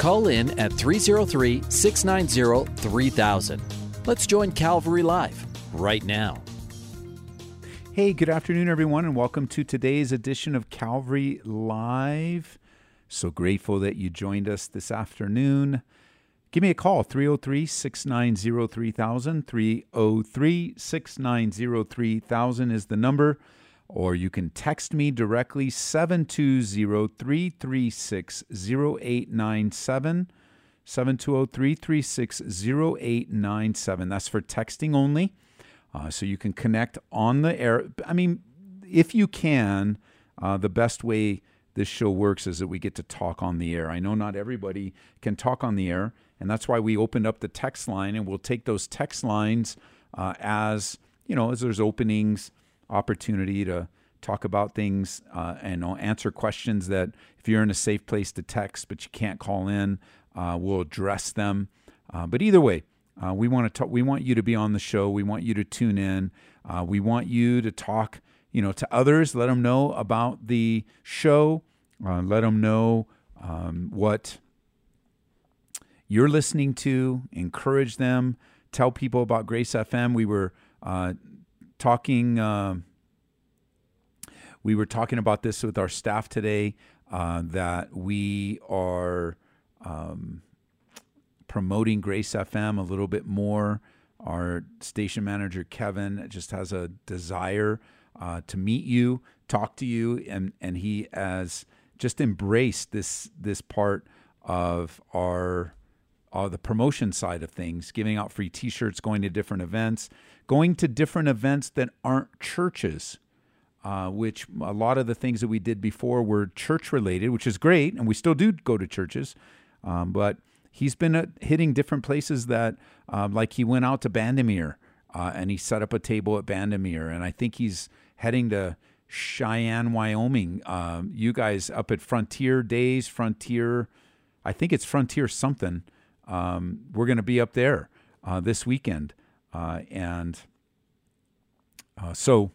Call in at 303 690 3000. Let's join Calvary Live right now. Hey, good afternoon, everyone, and welcome to today's edition of Calvary Live. So grateful that you joined us this afternoon. Give me a call, 303 690 3000. 303 690 3000 is the number. Or you can text me directly, 720 336 0897. 720 336 0897. That's for texting only. Uh, so you can connect on the air. I mean, if you can, uh, the best way this show works is that we get to talk on the air. I know not everybody can talk on the air, and that's why we opened up the text line, and we'll take those text lines uh, as you know, as there's openings, opportunity to talk about things uh, and answer questions that if you're in a safe place to text but you can't call in, uh, we'll address them. Uh, but either way, uh, we want to talk, we want you to be on the show. We want you to tune in. Uh, we want you to talk, you know, to others. Let them know about the show. Uh, let them know um, what you're listening to. Encourage them. Tell people about Grace FM. We were uh, talking. Um, we were talking about this with our staff today. Uh, that we are. Um, promoting Grace FM a little bit more. Our station manager, Kevin, just has a desire uh, to meet you, talk to you, and, and he has just embraced this, this part of our uh, the promotion side of things, giving out free T-shirts, going to different events, going to different events that aren't churches. Uh, which a lot of the things that we did before were church related, which is great, and we still do go to churches. Um, but he's been uh, hitting different places that, um, like he went out to Bandimere uh, and he set up a table at Bandimere, and I think he's heading to Cheyenne, Wyoming. Um, you guys up at Frontier Days, Frontier, I think it's Frontier something. Um, we're going to be up there uh, this weekend, uh, and uh, so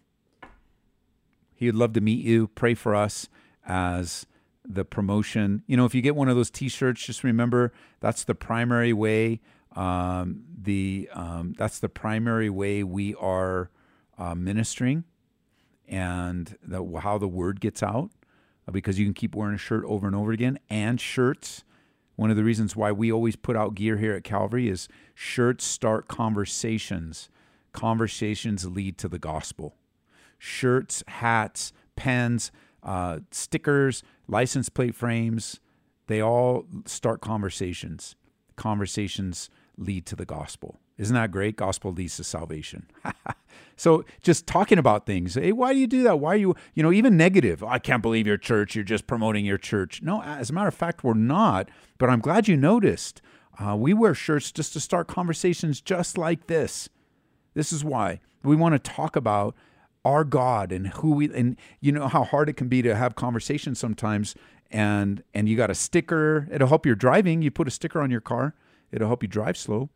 he'd love to meet you. Pray for us as the promotion. You know, if you get one of those T-shirts, just remember that's the primary way. Um, the um, that's the primary way we are uh, ministering, and the, how the word gets out. Uh, because you can keep wearing a shirt over and over again, and shirts. One of the reasons why we always put out gear here at Calvary is shirts start conversations. Conversations lead to the gospel. Shirts, hats, pens, uh, stickers, license plate frames, they all start conversations. Conversations lead to the gospel. Isn't that great? Gospel leads to salvation. so just talking about things. Hey, why do you do that? Why are you, you know, even negative? I can't believe your church. You're just promoting your church. No, as a matter of fact, we're not. But I'm glad you noticed. Uh, we wear shirts just to start conversations just like this. This is why we want to talk about our God and who we and you know how hard it can be to have conversations sometimes and and you got a sticker it'll help your driving you put a sticker on your car it'll help you drive slow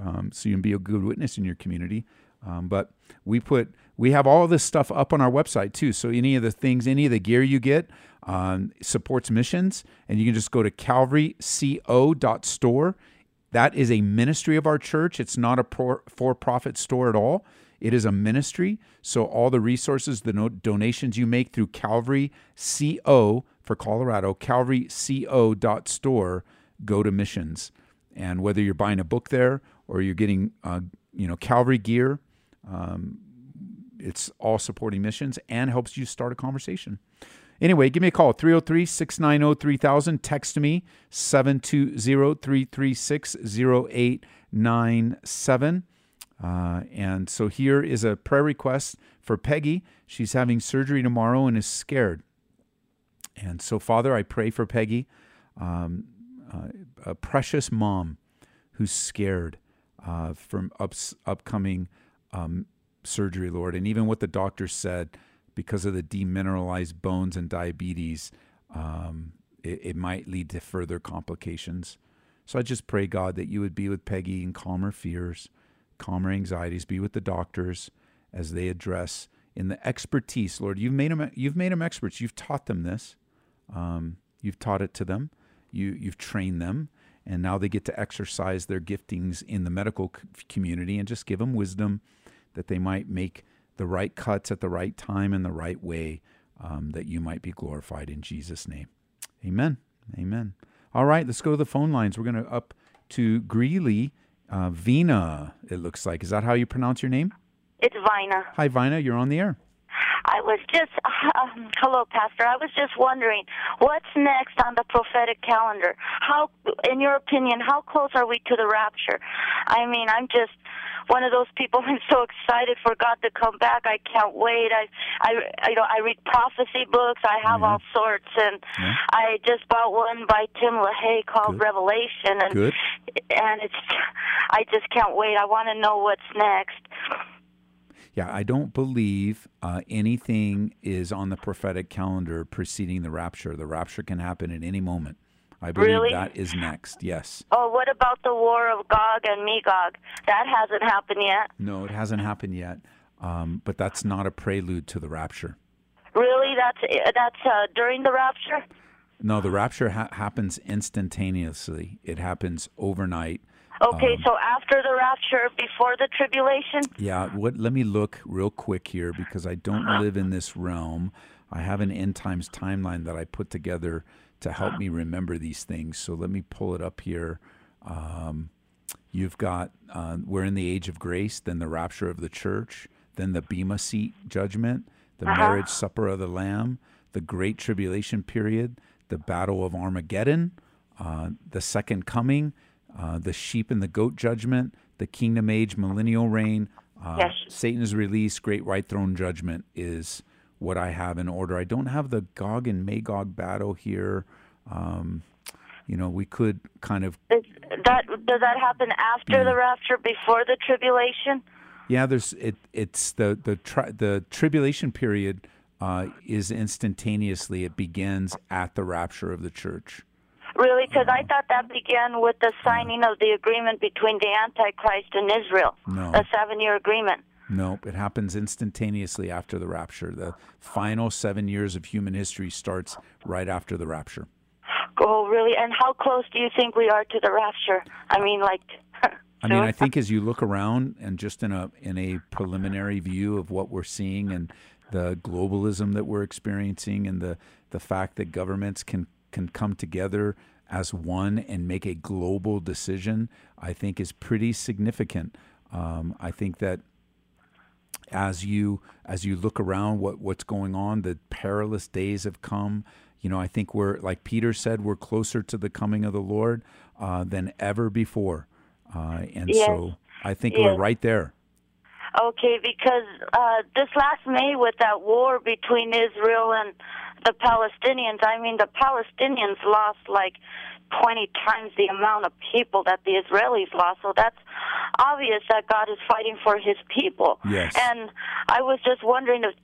um, so you can be a good witness in your community. Um, but we put we have all this stuff up on our website too. So any of the things any of the gear you get um, supports missions and you can just go to calvaryco.store that is a ministry of our church. It's not a for-profit store at all. It is a ministry, so all the resources, the no- donations you make through Calvary CO for Colorado, calvaryco.store go to missions. And whether you're buying a book there or you're getting, uh, you know, Calvary gear, um, it's all supporting missions and helps you start a conversation. Anyway, give me a call 303 690 3000. Text me 720 336 0897. Uh, and so here is a prayer request for Peggy. She's having surgery tomorrow and is scared. And so, Father, I pray for Peggy. Um, uh, a precious mom who's scared uh, from ups, upcoming um, surgery, Lord, and even what the doctor said because of the demineralized bones and diabetes, um, it, it might lead to further complications. So I just pray, God, that you would be with Peggy and calm her fears, calm her anxieties, be with the doctors as they address in the expertise, Lord. You've made them, you've made them experts. You've taught them this. Um, you've taught it to them. You, you've trained them. And now they get to exercise their giftings in the medical community and just give them wisdom that they might make the right cuts at the right time in the right way, um, that you might be glorified in Jesus' name. Amen. Amen. All right, let's go to the phone lines. We're going to up to Greeley. Uh, Vina, it looks like. Is that how you pronounce your name? It's Vina. Hi, Vina. You're on the air. I was just, uh, hello, Pastor. I was just wondering, what's next on the prophetic calendar? How, in your opinion, how close are we to the rapture? I mean, I'm just one of those people. I'm so excited for God to come back. I can't wait. I, I, you know, I read prophecy books. I have all sorts, and. I just bought one by Tim LaHaye called Good. Revelation, and Good. and it's, I just can't wait. I want to know what's next. Yeah, I don't believe uh, anything is on the prophetic calendar preceding the rapture. The rapture can happen at any moment. I believe really? that is next. Yes. Oh, what about the war of Gog and Magog? That hasn't happened yet. No, it hasn't happened yet. Um, but that's not a prelude to the rapture. Really? That's that's uh, during the rapture. No, the rapture ha- happens instantaneously. It happens overnight. Okay, um, so after the rapture, before the tribulation? Yeah, what let me look real quick here because I don't live in this realm. I have an end times timeline that I put together to help me remember these things. So let me pull it up here. Um, you've got uh, we're in the age of grace, then the rapture of the church, then the Bema seat judgment, the uh-huh. marriage supper of the Lamb, the great tribulation period, the battle of Armageddon, uh, the second coming, uh, the sheep and the goat judgment, the kingdom age millennial reign, uh, yes. Satan's release, great white throne judgment is what I have in order. I don't have the Gog and Magog battle here. Um, you know, we could kind of is that does that happen after the rapture, before the tribulation? Yeah, there's it. It's the the tri- the tribulation period uh, is instantaneously. It begins at the rapture of the church. Really? Because I thought that began with the signing of the agreement between the Antichrist and Israel. No. A seven year agreement. Nope, it happens instantaneously after the rapture. The final seven years of human history starts right after the rapture. Oh, really? And how close do you think we are to the rapture? I mean, like. I mean, I think as you look around and just in a in a preliminary view of what we're seeing and the globalism that we're experiencing and the the fact that governments can can come together as one and make a global decision, I think is pretty significant. Um, I think that as you as you look around what what's going on, the perilous days have come. You know, I think we're like Peter said, we're closer to the coming of the Lord uh, than ever before, uh, and yes. so I think yes. we're right there. Okay, because uh, this last May with that war between Israel and the Palestinians, I mean, the Palestinians lost like 20 times the amount of people that the Israelis lost. So that's obvious that God is fighting for his people. Yes. And I was just wondering if,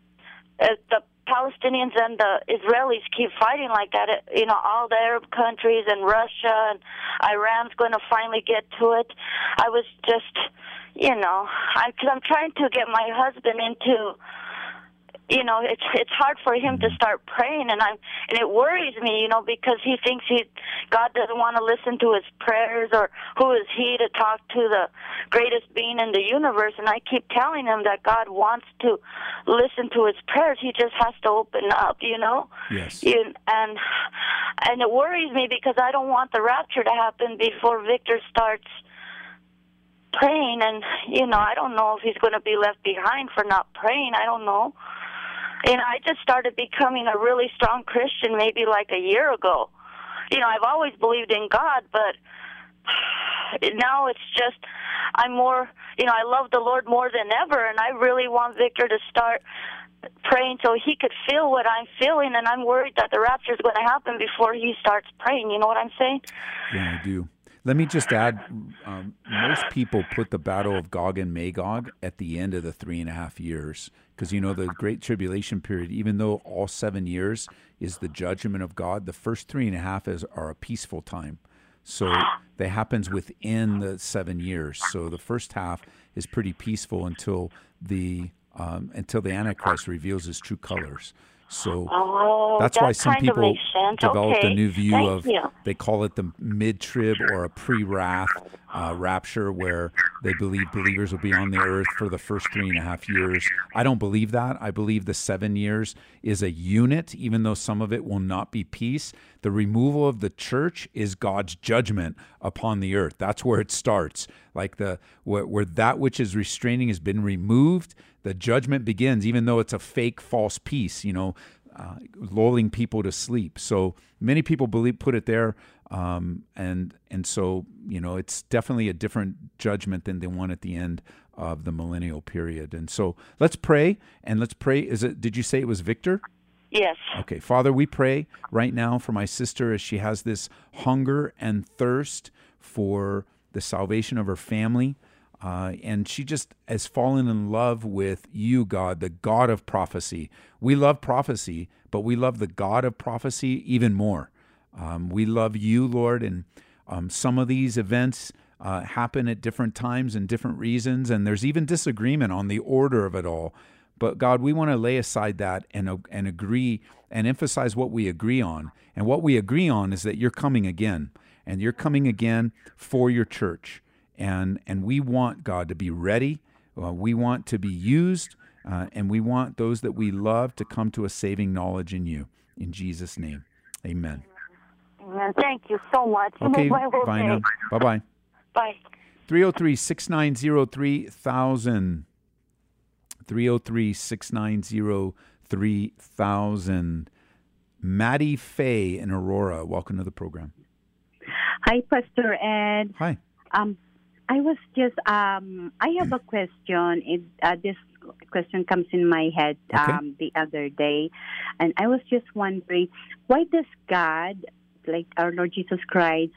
if the Palestinians and the Israelis keep fighting like that, it, you know, all the Arab countries and Russia and Iran's going to finally get to it. I was just, you know, because I'm trying to get my husband into you know it's it's hard for him to mm-hmm. start praying and i'm and it worries me you know because he thinks he god doesn't want to listen to his prayers or who is he to talk to the greatest being in the universe and i keep telling him that god wants to listen to his prayers. He just has to open up you know? Yes. You, and and it worries me because i don't want the rapture to happen before victor starts praying and you know i don't know if he's going to be left behind for not praying. I don't know and I just started becoming a really strong Christian maybe like a year ago. You know, I've always believed in God, but now it's just I'm more, you know, I love the Lord more than ever and I really want Victor to start praying so he could feel what I'm feeling, and I'm worried that the rapture is going to happen before he starts praying. You know what I'm saying? Yeah, I do. Let me just add um, most people put the battle of Gog and Magog at the end of the three and a half years. Because, you know, the Great Tribulation period, even though all seven years is the judgment of God, the first three and a half is, are a peaceful time. So that happens within the seven years. So the first half is pretty peaceful until the um, until the Antichrist reveals his true colors. So oh, that's that why some people developed okay. a new view Thank of you. they call it the mid trib or a pre wrath uh, rapture, where they believe believers will be on the earth for the first three and a half years. I don't believe that. I believe the seven years is a unit, even though some of it will not be peace. The removal of the church is God's judgment upon the earth. That's where it starts. Like the where, where that which is restraining has been removed, the judgment begins, even though it's a fake, false peace. You know, uh, lulling people to sleep. So many people believe put it there, um, and and so you know it's definitely a different judgment than the one at the end of the millennial period. And so let's pray, and let's pray. Is it? Did you say it was Victor? Yes. Okay, Father, we pray right now for my sister as she has this hunger and thirst for the salvation of her family. Uh, and she just has fallen in love with you, God, the God of prophecy. We love prophecy, but we love the God of prophecy even more. Um, we love you, Lord, and um, some of these events uh, happen at different times and different reasons, and there's even disagreement on the order of it all. But God, we want to lay aside that and and agree and emphasize what we agree on. And what we agree on is that you're coming again, and you're coming again for your church. And and we want God to be ready. Uh, we want to be used, uh, and we want those that we love to come to a saving knowledge in you. In Jesus' name, Amen. Amen. Thank you so much. Okay, made my whole Vina. day. Bye bye. Bye. 303 690 3000. 303 690 3000. Maddie Fay in Aurora, welcome to the program. Hi, Pastor Ed. Hi. Um, I was just um, I have a question. It, uh, this question comes in my head Okay. um, the other day, and I was just wondering why does God, like our Lord Jesus Christ,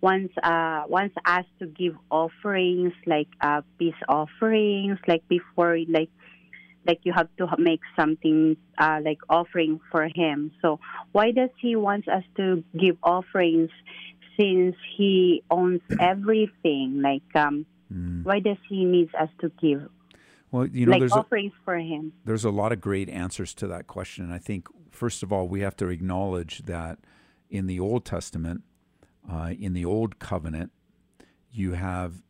wants uh, wants us to give offerings like uh, peace offerings, like before like like you have to make something uh, like offering for him. So why does he wants us to give offerings since he owns everything? Like um, why does he need us to give Well, you know, like there's a, offerings for him? there's a lot of great answers to that question. And I think, first of all, we have to acknowledge that in the Old Testament, uh, in the Old Covenant, you have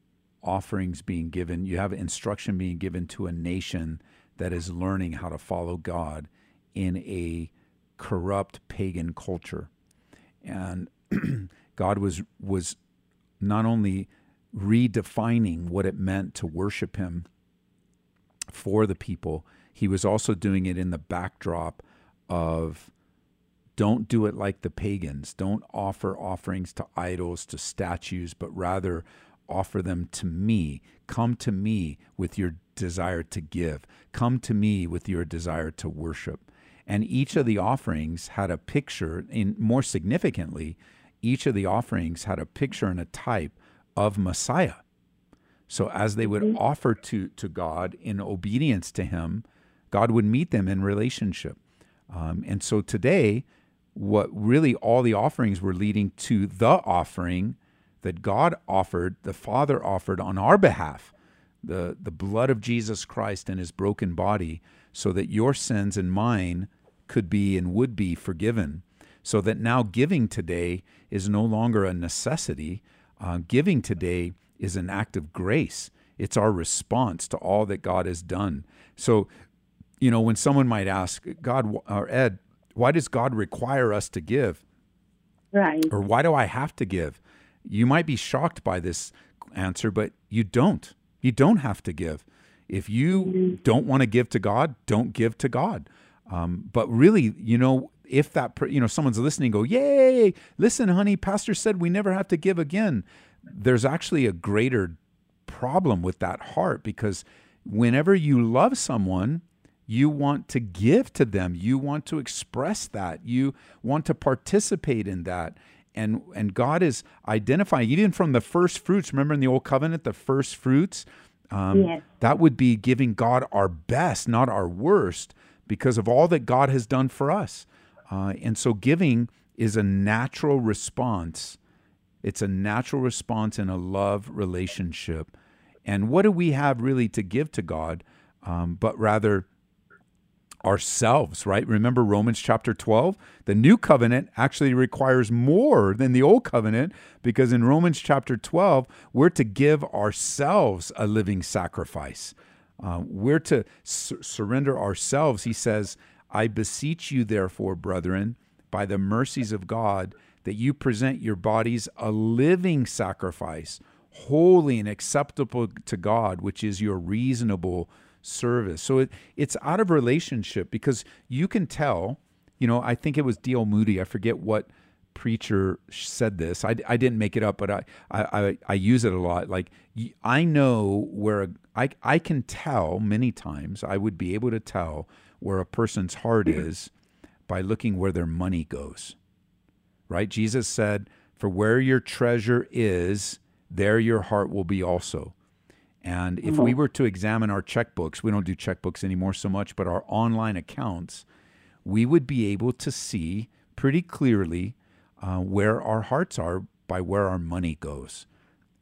offerings being given, you have instruction being given to a nation that is learning how to follow God in a corrupt pagan culture. And God was was not only redefining what it meant to worship him for the people, he was also doing it in the backdrop of don't do it like the pagans. Don't offer offerings to idols, to statues, but rather offer them to me. Come to me with your desire to give. Come to me with your desire to worship. And each of the offerings had a picture, in more significantly, each of the offerings had a picture and a type of Messiah. So as they would offer to to God in obedience to Him, God would meet them in relationship. Um, and so today, what really all the offerings were leading to the offering that God offered, the Father offered on our behalf, the the blood of Jesus Christ and His broken body, so that your sins and mine could be and would be forgiven. So that now giving today is no longer a necessity. Uh, giving today is an act of grace. It's our response to all that God has done. So, you know, when someone might ask, God or Ed, why does God require us to give? Right. Or why do I have to give? You might be shocked by this answer, but you don't. You don't have to give. If you don't want to give to God, don't give to God. Um, but really, you know, if that you know someone's listening, go, yay! Listen, honey, Pastor said we never have to give again. There's actually a greater problem with that heart because whenever you love someone, You want to give to them. You want to express that. You want to participate in that. And, and God is identifying, even from the first fruits. Remember in the Old Covenant, the first fruits? Um, Yes. That would be giving God our best, not our worst, because of all that God has done for us. Uh, and so giving is a natural response. It's a natural response in a love relationship. And what do we have really to give to God, um, but rather ourselves, right? Remember Romans chapter 12? The new covenant actually requires more than the old covenant because in Romans chapter 12, we're to give ourselves a living sacrifice. Uh, we're to sur- surrender ourselves. He says, I beseech you, therefore, brethren, by the mercies of God, that you present your bodies a living sacrifice, holy and acceptable to God, which is your reasonable service. So it, it's out of relationship because you can tell, you know, I think it was D.L. Moody, I forget what preacher said this. I, I didn't make it up, but I, I, I, use it a lot. Like, I know where I, I can tell many times, I would be able to tell where a person's heart mm-hmm. is by looking where their money goes. Right? Jesus said, For where your treasure is, there your heart will be also. And if we mm-hmm. were to examine our checkbooks, we don't do checkbooks anymore so much, but our online accounts, we would be able to see pretty clearly uh, where our hearts are by where our money goes.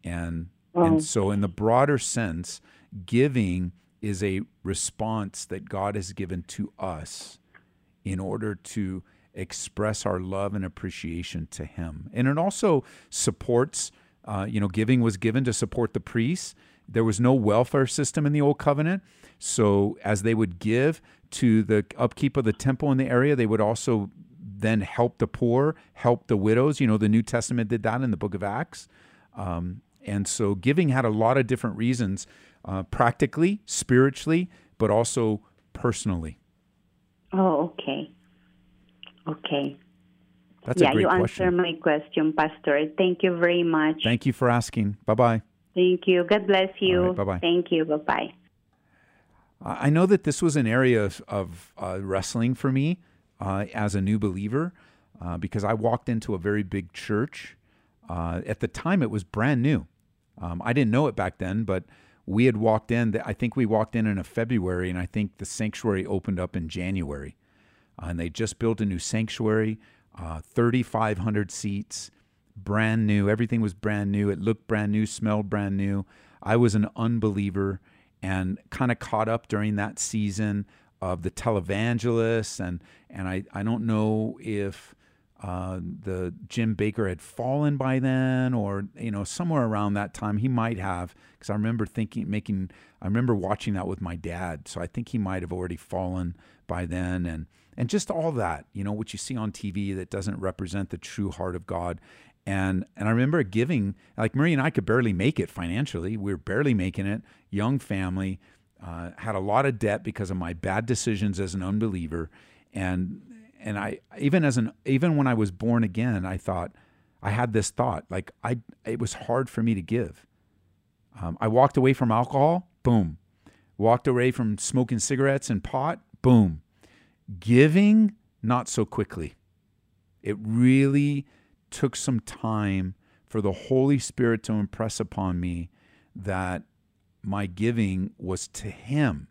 And and mm-hmm. so in the broader sense, giving is a response that God has given to us in order to express our love and appreciation to Him. And it also supports, uh, you know, giving was given to support the priests. There was no welfare system in the Old Covenant. So as they would give to the upkeep of the temple in the area, they would also then help the poor, help the widows. You know, the New Testament did that in the book of Acts. Um, and so giving had a lot of different reasons, uh, practically, spiritually, but also personally. Oh, okay. Okay. That's yeah, a great you answered my question, Pastor. Thank you very much. Thank you for asking. Bye bye. Thank you. God bless you. Right, bye-bye. Thank you. Bye bye. I know that this was an area of, of uh, wrestling for me uh, as a new believer uh, because I walked into a very big church. Uh, at the time, it was brand new. Um, I didn't know it back then, but we had walked in. I think we walked in in a February, and I think the sanctuary opened up in January. Uh, and they just built a new sanctuary, uh, 3,500 seats, brand new. Everything was brand new. It looked brand new, smelled brand new. I was an unbeliever and kind of caught up during that season of the televangelists. And, and I, I don't know if uh, the Jim Bakker had fallen by then or, you know, somewhere around that time. He might have, because I remember thinking, making, I remember watching that with my dad. So I think he might have already fallen by then. And, and just all that, you know, what you see on TV that doesn't represent the true heart of God. And and I remember giving, like Marie and I could barely make it financially. We were barely making it. Young family, uh, had a lot of debt because of my bad decisions as an unbeliever. And and I even as an even when I was born again, I thought I had this thought like I it was hard for me to give. Um, I walked away from alcohol, boom. Walked away from smoking cigarettes and pot, boom. Giving, not so quickly. It really took some time for the Holy Spirit to impress upon me that my giving was to Him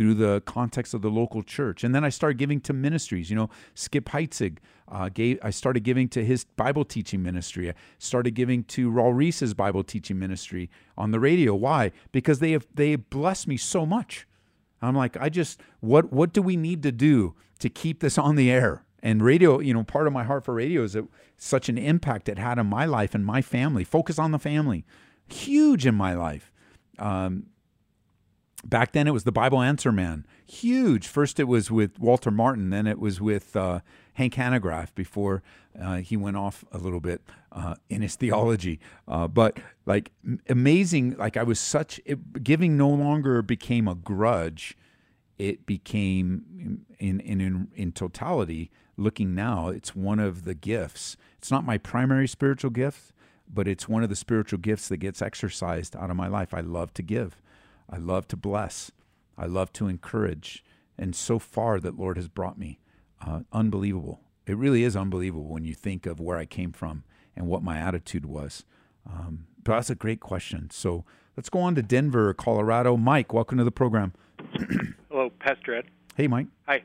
through the context of the local church. And then I started giving to ministries. You know, Skip Heitzig, uh, gave, I started giving to his Bible teaching ministry. I started giving to Raul Ries's Bible teaching ministry on the radio. Why? Because they have they blessed me so much. I'm like, I just what what do we need to do to keep this on the air? And radio, you know, part of my heart for radio is that such an impact it had on my life and my family. Focus on the family, huge in my life. Um, back then, it was the Bible Answer Man, huge. First, it was with Walter Martin, then it was with uh, Hank Hanegraaff before uh, he went off a little bit uh, in his theology. Uh, but like amazing, like I was such it, giving no longer became a grudge. It became in in in, in totality. Looking now, it's one of the gifts. It's not my primary spiritual gift, but it's one of the spiritual gifts that gets exercised out of my life. I love to give. I love to bless. I love to encourage. and so far that Lord has brought me. Uh, unbelievable. It really is unbelievable when you think of where I came from and what my attitude was. Um, but that's a great question. So let's go on to Denver, Colorado. Mike, welcome to the program. Hello, Pastor Ed. Hey, Mike. Hi.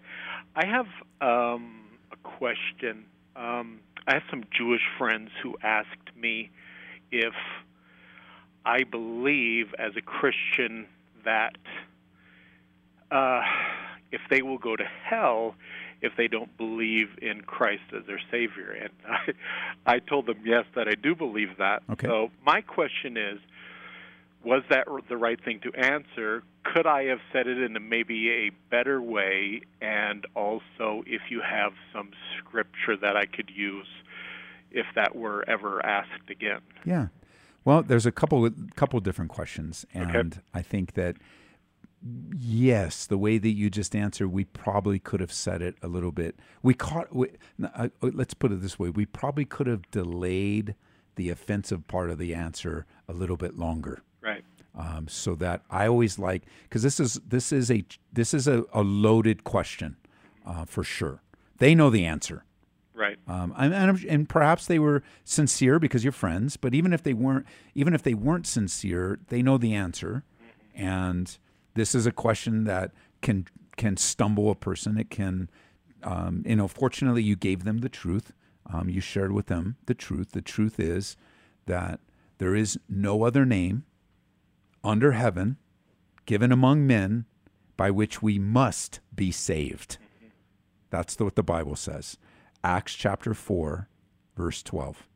I have um, a question. Um, I have some Jewish friends who asked me if I believe as a Christian that uh, if they will go to hell if they don't believe in Christ as their Savior. And I, I told them, yes, that I do believe that. Okay. So my question is, was that the right thing to answer? Could I have said it in a, maybe a better way? And also, if you have some scripture that I could use if that were ever asked again. Yeah. Well, there's a couple couple different questions, and Okay. I think that yes, the way that you just answered, we probably could have said it a little bit. We caught. We, uh, uh, let's put it this way: we probably could have delayed the offensive part of the answer a little bit longer. Right. um, so that I always like because this is this is a this is a, a loaded question uh, for sure. They know the answer, Right. um, and, and, and perhaps they were sincere because you're friends. But even if they weren't, even if they weren't sincere, they know the answer, and this is a question that can can stumble a person. It can, um, you know. Fortunately, you gave them the truth. Um, you shared with them the truth. The truth is that there is no other name under heaven given among men by which we must be saved. That's the, what the Bible says. Acts chapter 4, verse 12.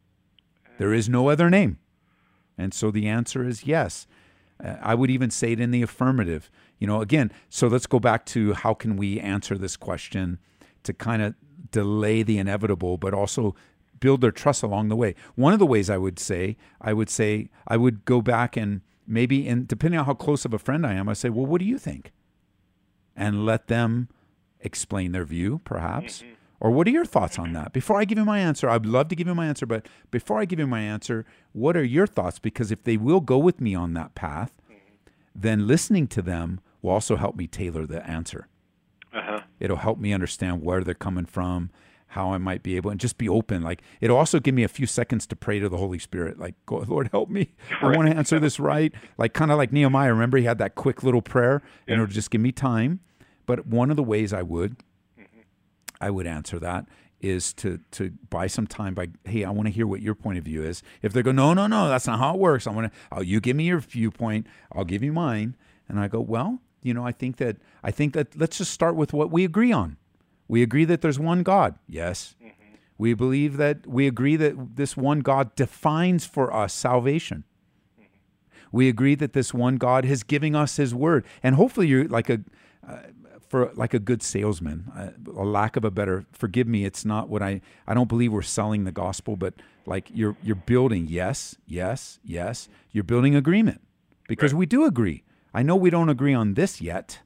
There is no other name. And so the answer is yes. Uh, I would even say it in the affirmative. You know, again, so let's go back to how can we answer this question to kind of delay the inevitable, but also build their trust along the way. One of the ways I would say, I would say, I would go back and maybe, and depending on how close of a friend I am, I say, well, what do you think? And let them explain their view, perhaps. Or what are your thoughts on that? Before I give you my answer, I'd love to give you my answer, but before I give you my answer, what are your thoughts? Because if they will go with me on that path, then listening to them will also help me tailor the answer. Uh huh. It'll help me understand where they're coming from, how I might be able, and just be open. Like it'll also give me a few seconds to pray to the Holy Spirit. Like, go, Lord, help me. I want to answer this right. Like kind of like Nehemiah. Remember, he had that quick little prayer, and it'll just give me time. But one of the ways I would, I would answer that is to to buy some time by hey I want to hear what your point of view is. If they go no no no that's not how it works. I want to oh you give me your viewpoint I'll give you mine. And I go well you know I think that I think that let's just start with what we agree on. We agree that there's one God. Yes. We believe that we agree that this one God defines for us salvation. We agree that this one God is giving us His word, and hopefully you're like a uh, for like a good salesman. Uh, a lack of a better, forgive me, it's not what I. I don't believe we're selling the gospel, but like you're you're building. Yes, yes, yes. You're building agreement because we do agree. I know we don't agree on this yet,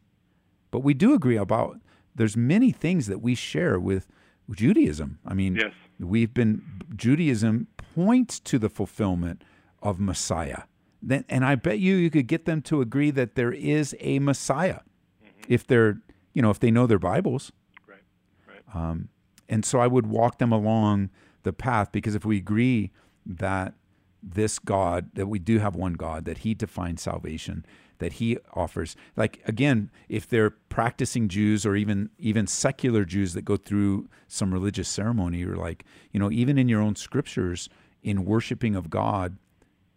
but we do agree about. There's many things that we share with Judaism. I mean, Yes. we've been Judaism points to the fulfillment of Messiah. Then, and I bet you you could get them to agree that there is a Messiah, if they're you know if they know their Bibles. Right. Right. Um, and so I would walk them along the path because if we agree that this God, that we do have one God, that He defines salvation, that He offers, like again, if they're practicing Jews or even even secular Jews that go through some religious ceremony, or like you know, even in your own scriptures, in worshiping of God,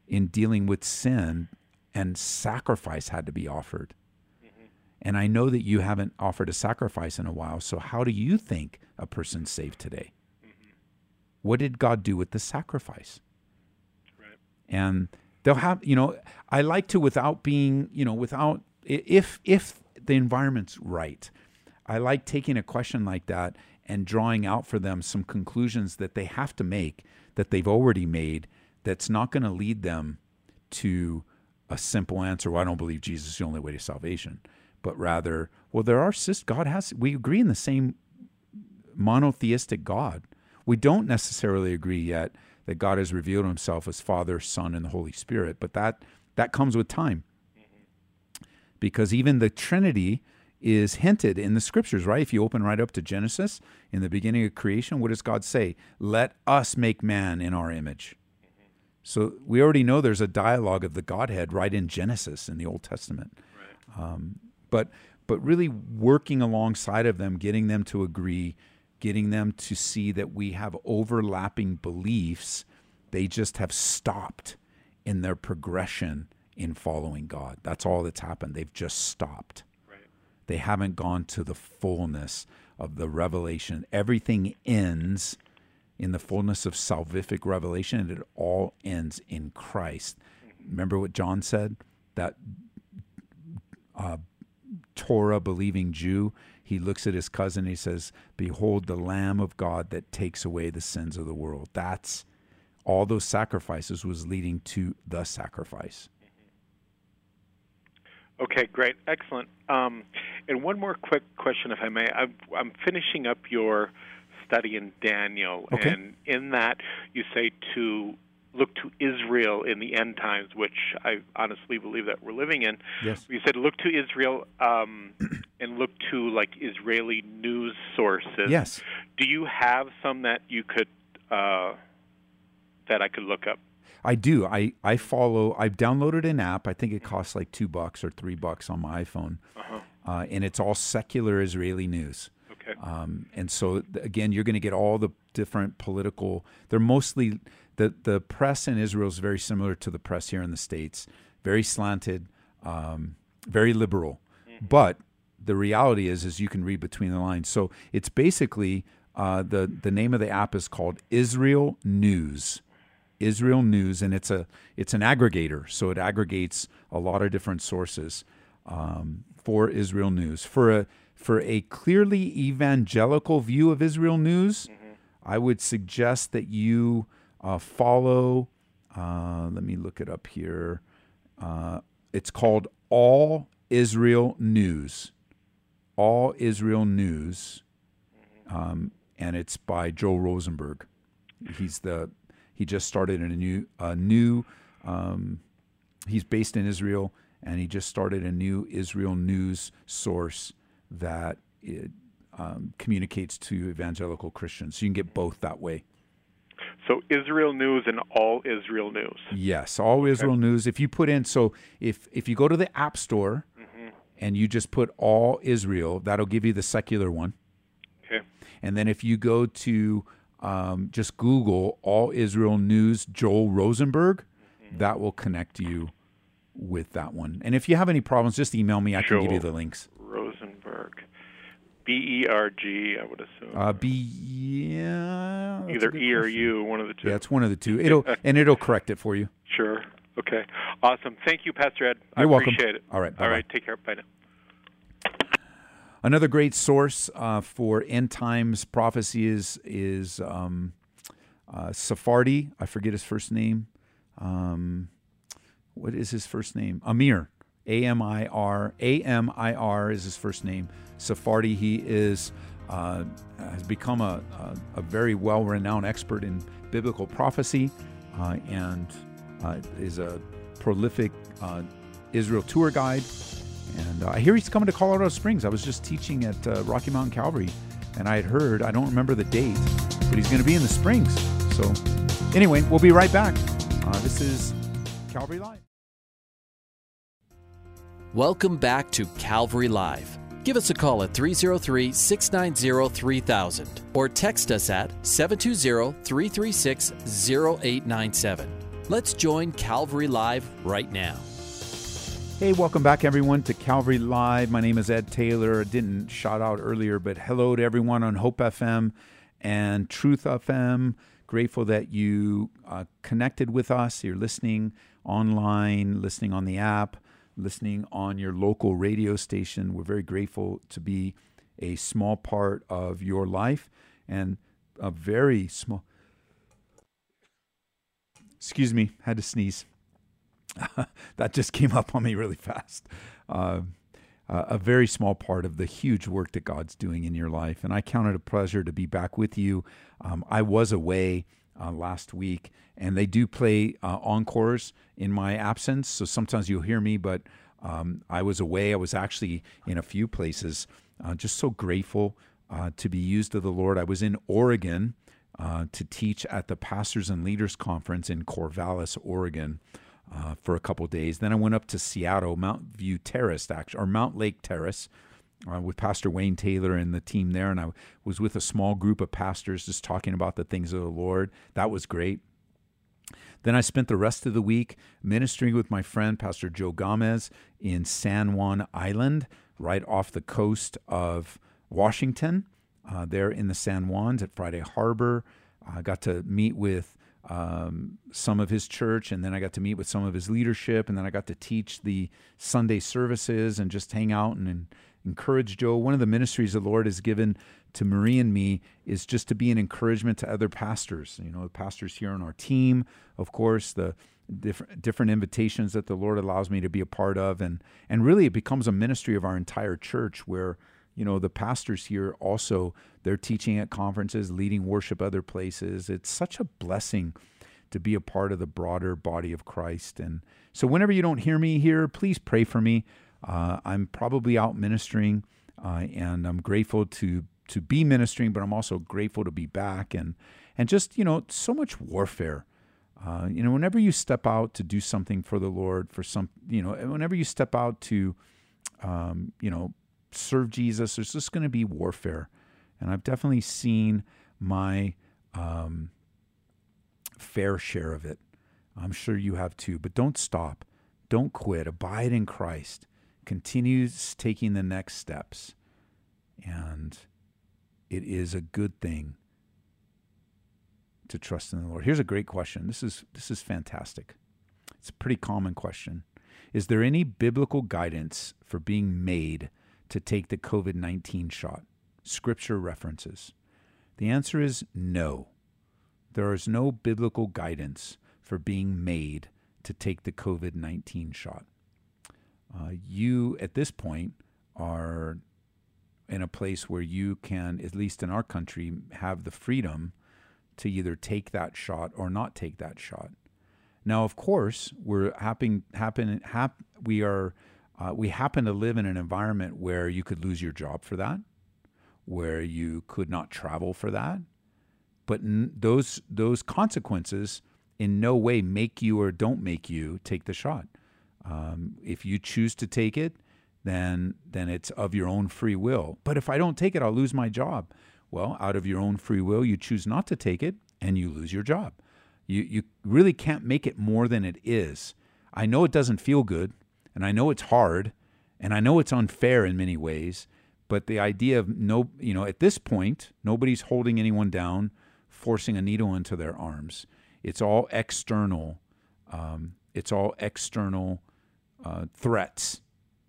in dealing with sin, and sacrifice had to be offered. And I know that you haven't offered a sacrifice in a while. So, how do you think a person's saved today? Mm-hmm. What did God do with the sacrifice? Right. And they'll have, you know, I like to without being, you know, without if if the environment's right. I like taking a question like that and drawing out for them some conclusions that they have to make that they've already made that's not going to lead them to a simple answer, well, I don't believe Jesus is the only way to salvation, but rather, well, there are sis God has we agree in the same monotheistic God. We don't necessarily agree yet that God has revealed himself as Father, Son, and the Holy Spirit, but that that comes with time. Because even the Trinity is hinted in the scriptures, right? If you open right up to Genesis, in the beginning of creation, what does God say? Let us make man in our image. So we already know there's a dialogue of the Godhead right in Genesis in the Old Testament. Right. Um, but but really working alongside of them, getting them to agree, getting them to see that we have overlapping beliefs. They just have stopped in their progression in following God. That's all that's happened. They've just stopped. Right. They haven't gone to the fullness of the revelation. Everything ends in the fullness of salvific revelation, and it all ends in Christ. Mm-hmm. Remember what John said? That uh, Torah believing Jew, he looks at his cousin and he says, Behold the Lamb of God that takes away the sins of the world. That's all those sacrifices was leading to the sacrifice. Okay, great, excellent. Um, and one more quick question, if I may. I'm, I'm finishing up your study in Daniel, okay. and in that you say to look to Israel in the end times, which I honestly believe that we're living in. Yes. You said look to Israel um, and look to like Israeli news sources. Yes. Do you have some that you could uh, that I could look up? I do. I, I follow. I've downloaded an app. I think it costs like two bucks or three bucks on my iPhone, uh-huh. uh, and it's all secular Israeli news. Okay. Um, and so again, you're going to get all the different political. They're mostly the the press in Israel is very similar to the press here in the states. Very slanted, um, very liberal. Mm-hmm. But the reality is, is you can read between the lines. So it's basically uh, the the name of the app is called Israel News. Israel News, and it's a it's an aggregator, so it aggregates a lot of different sources um, for Israel News. For a for a clearly evangelical view of Israel News, mm-hmm. I would suggest that you uh, follow. Uh, let me look it up here. Uh, it's called All Israel News. All Israel News, um, and it's by Joel Rosenberg. He's the he just started a new a new. Um, he's based in Israel, and he just started a new Israel news source that it um, communicates to evangelical Christians. So you can get both that way. So Israel News and All Israel News. Yes, All Israel News. If you put in, so if if you go to the App Store mm-hmm. and you just put All Israel, that'll give you the secular one. Okay. And then if you go to um, just Google All Israel News Joel Rosenberg. Mm-hmm. That will connect you with that one. And if you have any problems, just email me. I Joel can give you the links. Rosenberg. B E R G, I would assume. Uh, B, yeah. Either E or U, one of the two. Yeah, it's one of the two. It'll and it'll correct it for you. Sure. Okay. Awesome. Thank you, Pastor Ed. You're I welcome. appreciate it. All right. All right. Take care. Bye now. Another great source uh, for end times prophecy is is um, uh, Tsarfati. I forget his first name. Um, what is his first name? Amir. A M I R. A M I R is his first name. Tsarfati. He is uh, has become a, a, a very well renowned expert in biblical prophecy uh, and uh, is a prolific uh, Israel tour guide and uh, I hear he's coming to Colorado Springs. I was just teaching at uh, Rocky Mountain Calvary, and I had heard, I don't remember the date, but he's going to be in the Springs. So, anyway, we'll be right back. This is Calvary Live. Welcome back to Calvary Live. Give us a call at 303 690 3000 or text us at 720 336 0897. Let's join Calvary Live right now. Hey, welcome back, everyone, to Calvary Live. My name is Ed Taylor. I didn't shout out earlier, but hello to everyone on Hope FM and Truth FM. Grateful that you uh, connected with us. You're listening online, listening on the app, listening on your local radio station. We're very grateful to be a small part of your life and a very small. Excuse me, had to sneeze. that just came up on me really fast. Uh, uh, a very small part of the huge work that God's doing in your life. And I count it a pleasure to be back with you. Um, I was away uh, last week, and they do play uh, encores in my absence. So sometimes you'll hear me, but Um, I was away. I was actually in a few places. Uh, just so grateful uh, to be used of the Lord. I was in Oregon uh, to teach at the Pastors and Leaders Conference in Corvallis, Oregon. Uh, for a couple days. Then I went up to Seattle, Mount View Terrace, actually, or Mount Lake Terrace, uh, with Pastor Wayne Taylor and the team there. And I was with a small group of pastors just talking about the things of the Lord. That was great. Then I spent the rest of the week ministering with my friend, Pastor Joe Gomez, in San Juan Island, right off the coast of Washington, uh, there in the San Juans at Friday Harbor. I got to meet with um, some of his church, and then I got to meet with some of his leadership, and then I got to teach the Sunday services and just hang out and, and encourage Joe. One of the ministries the Lord has given to Marie and me is just to be an encouragement to other pastors. You know, the pastors here on our team, of course, the different different invitations that the Lord allows me to be a part of, and and really it becomes a ministry of our entire church where you know the pastors here also they're teaching at conferences leading worship other places it's such a blessing to be a part of the broader body of christ and so whenever you don't hear me here please pray for me uh, i'm probably out ministering uh, and i'm grateful to to be ministering but i'm also grateful to be back and and just you know so much warfare uh, you know whenever you step out to do something for the lord for some you know whenever you step out to um, you know serve Jesus, there's just going to be warfare. And I've definitely seen my um, fair share of it. I'm sure you have too. But don't stop. Don't quit. Abide in Christ. Continue taking the next steps. And it is a good thing to trust in the Lord. Here's a great question. This is this is fantastic. It's a pretty common question. Is there any biblical guidance for being made to take the COVID 19 shot? Scripture references. The answer is no. There is no biblical guidance for being made to take the COVID 19 shot. Uh, you, at this point, are in a place where you can, at least in our country, have the freedom to either take that shot or not take that shot. Now, of course, we're happen, happen, hap, we are uh, we happen to live in an environment where you could lose your job for that, where you could not travel for that. But n- those those consequences in no way make you or don't make you take the shot. Um, if you choose to take it, then then it's of your own free will. But if I don't take it, I'll lose my job. Well, out of your own free will, you choose not to take it, and you lose your job. You you really can't make it more than it is. I know it doesn't feel good and I know it's hard and I know it's unfair in many ways, but the idea of no, you know, at this point, nobody's holding anyone down, forcing a needle into their arms. It's all external. Um, it's all external uh, threats,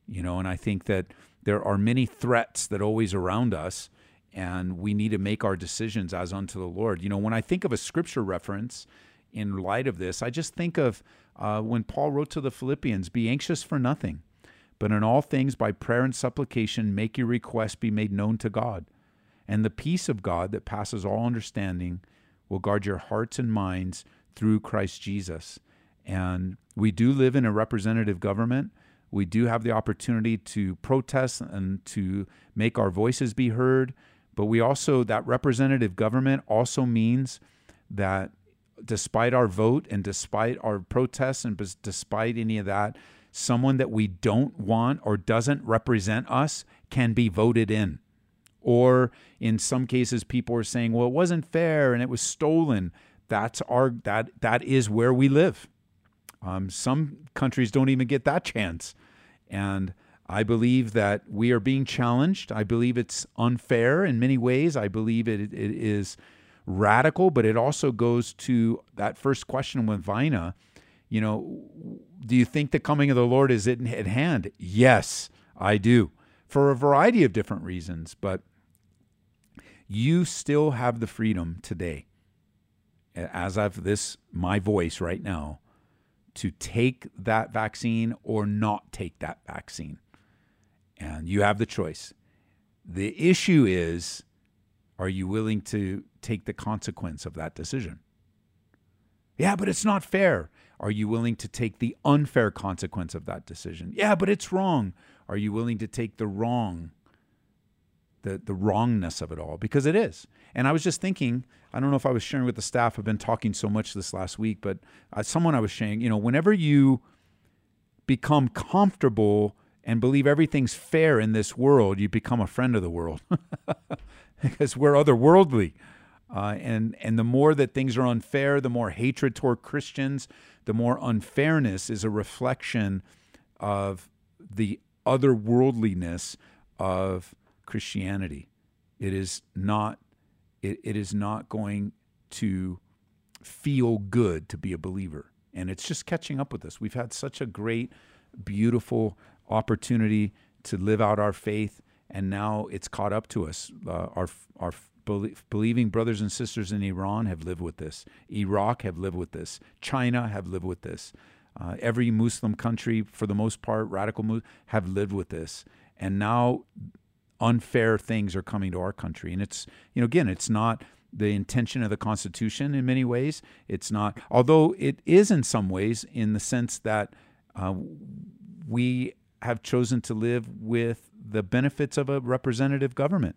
you know, and I think that there are many threats that always around us, and we need to make our decisions as unto the Lord. You know, when I think of a scripture reference in light of this, I just think of uh, when Paul wrote to the Philippians, Be anxious for nothing, but in all things by prayer and supplication make your requests be made known to God. And the peace of God that passes all understanding will guard your hearts and minds through Christ Jesus. And we do live in a representative government. We do have the opportunity to protest and to make our voices be heard. But we also, that representative government also means that despite our vote and despite our protests and despite any of that, someone that we don't want or doesn't represent us can be voted in. Or in some cases, people are saying, well, it wasn't fair and it was stolen. That's our that that is where we live. Um, some countries don't even get that chance. And I believe that we are being challenged. I believe it's unfair in many ways. I believe it, it is radical, but it also goes to that first question with Vina. You know, do you think the coming of the Lord is at hand? Yes, I do, for a variety of different reasons. But you still have the freedom today, as I've this my voice right now, to take that vaccine or not take that vaccine. And you have the choice. The issue is are you willing to take the consequence of that decision? Yeah, but it's not fair. Are you willing to take the unfair consequence of that decision? Yeah, but it's wrong. Are you willing to take the wrong, the, the wrongness of it all? Because it is. And I was just thinking, I don't know if I was sharing with the staff, I've been talking so much this last week, but uh, someone I was sharing, you know, whenever you become comfortable and believe everything's fair in this world, you become a friend of the world because we're otherworldly. Uh, and and the more that things are unfair, the more hatred toward Christians, the more unfairness is a reflection of the otherworldliness of Christianity. It is not it, it is not going to feel good to be a believer. And it's just catching up with us. We've had such a great, beautiful opportunity to live out our faith, and now it's caught up to us. Uh, our our believing brothers and sisters in Iran have lived with this. Iraq have lived with this. China have lived with this. Uh, every Muslim country, for the most part, radical Muslims, have lived with this. And now unfair things are coming to our country. And it's, you know, again, it's not the intention of the Constitution in many ways. It's not, although it is in some ways, in the sense that uh, we have chosen to live with the benefits of a representative government.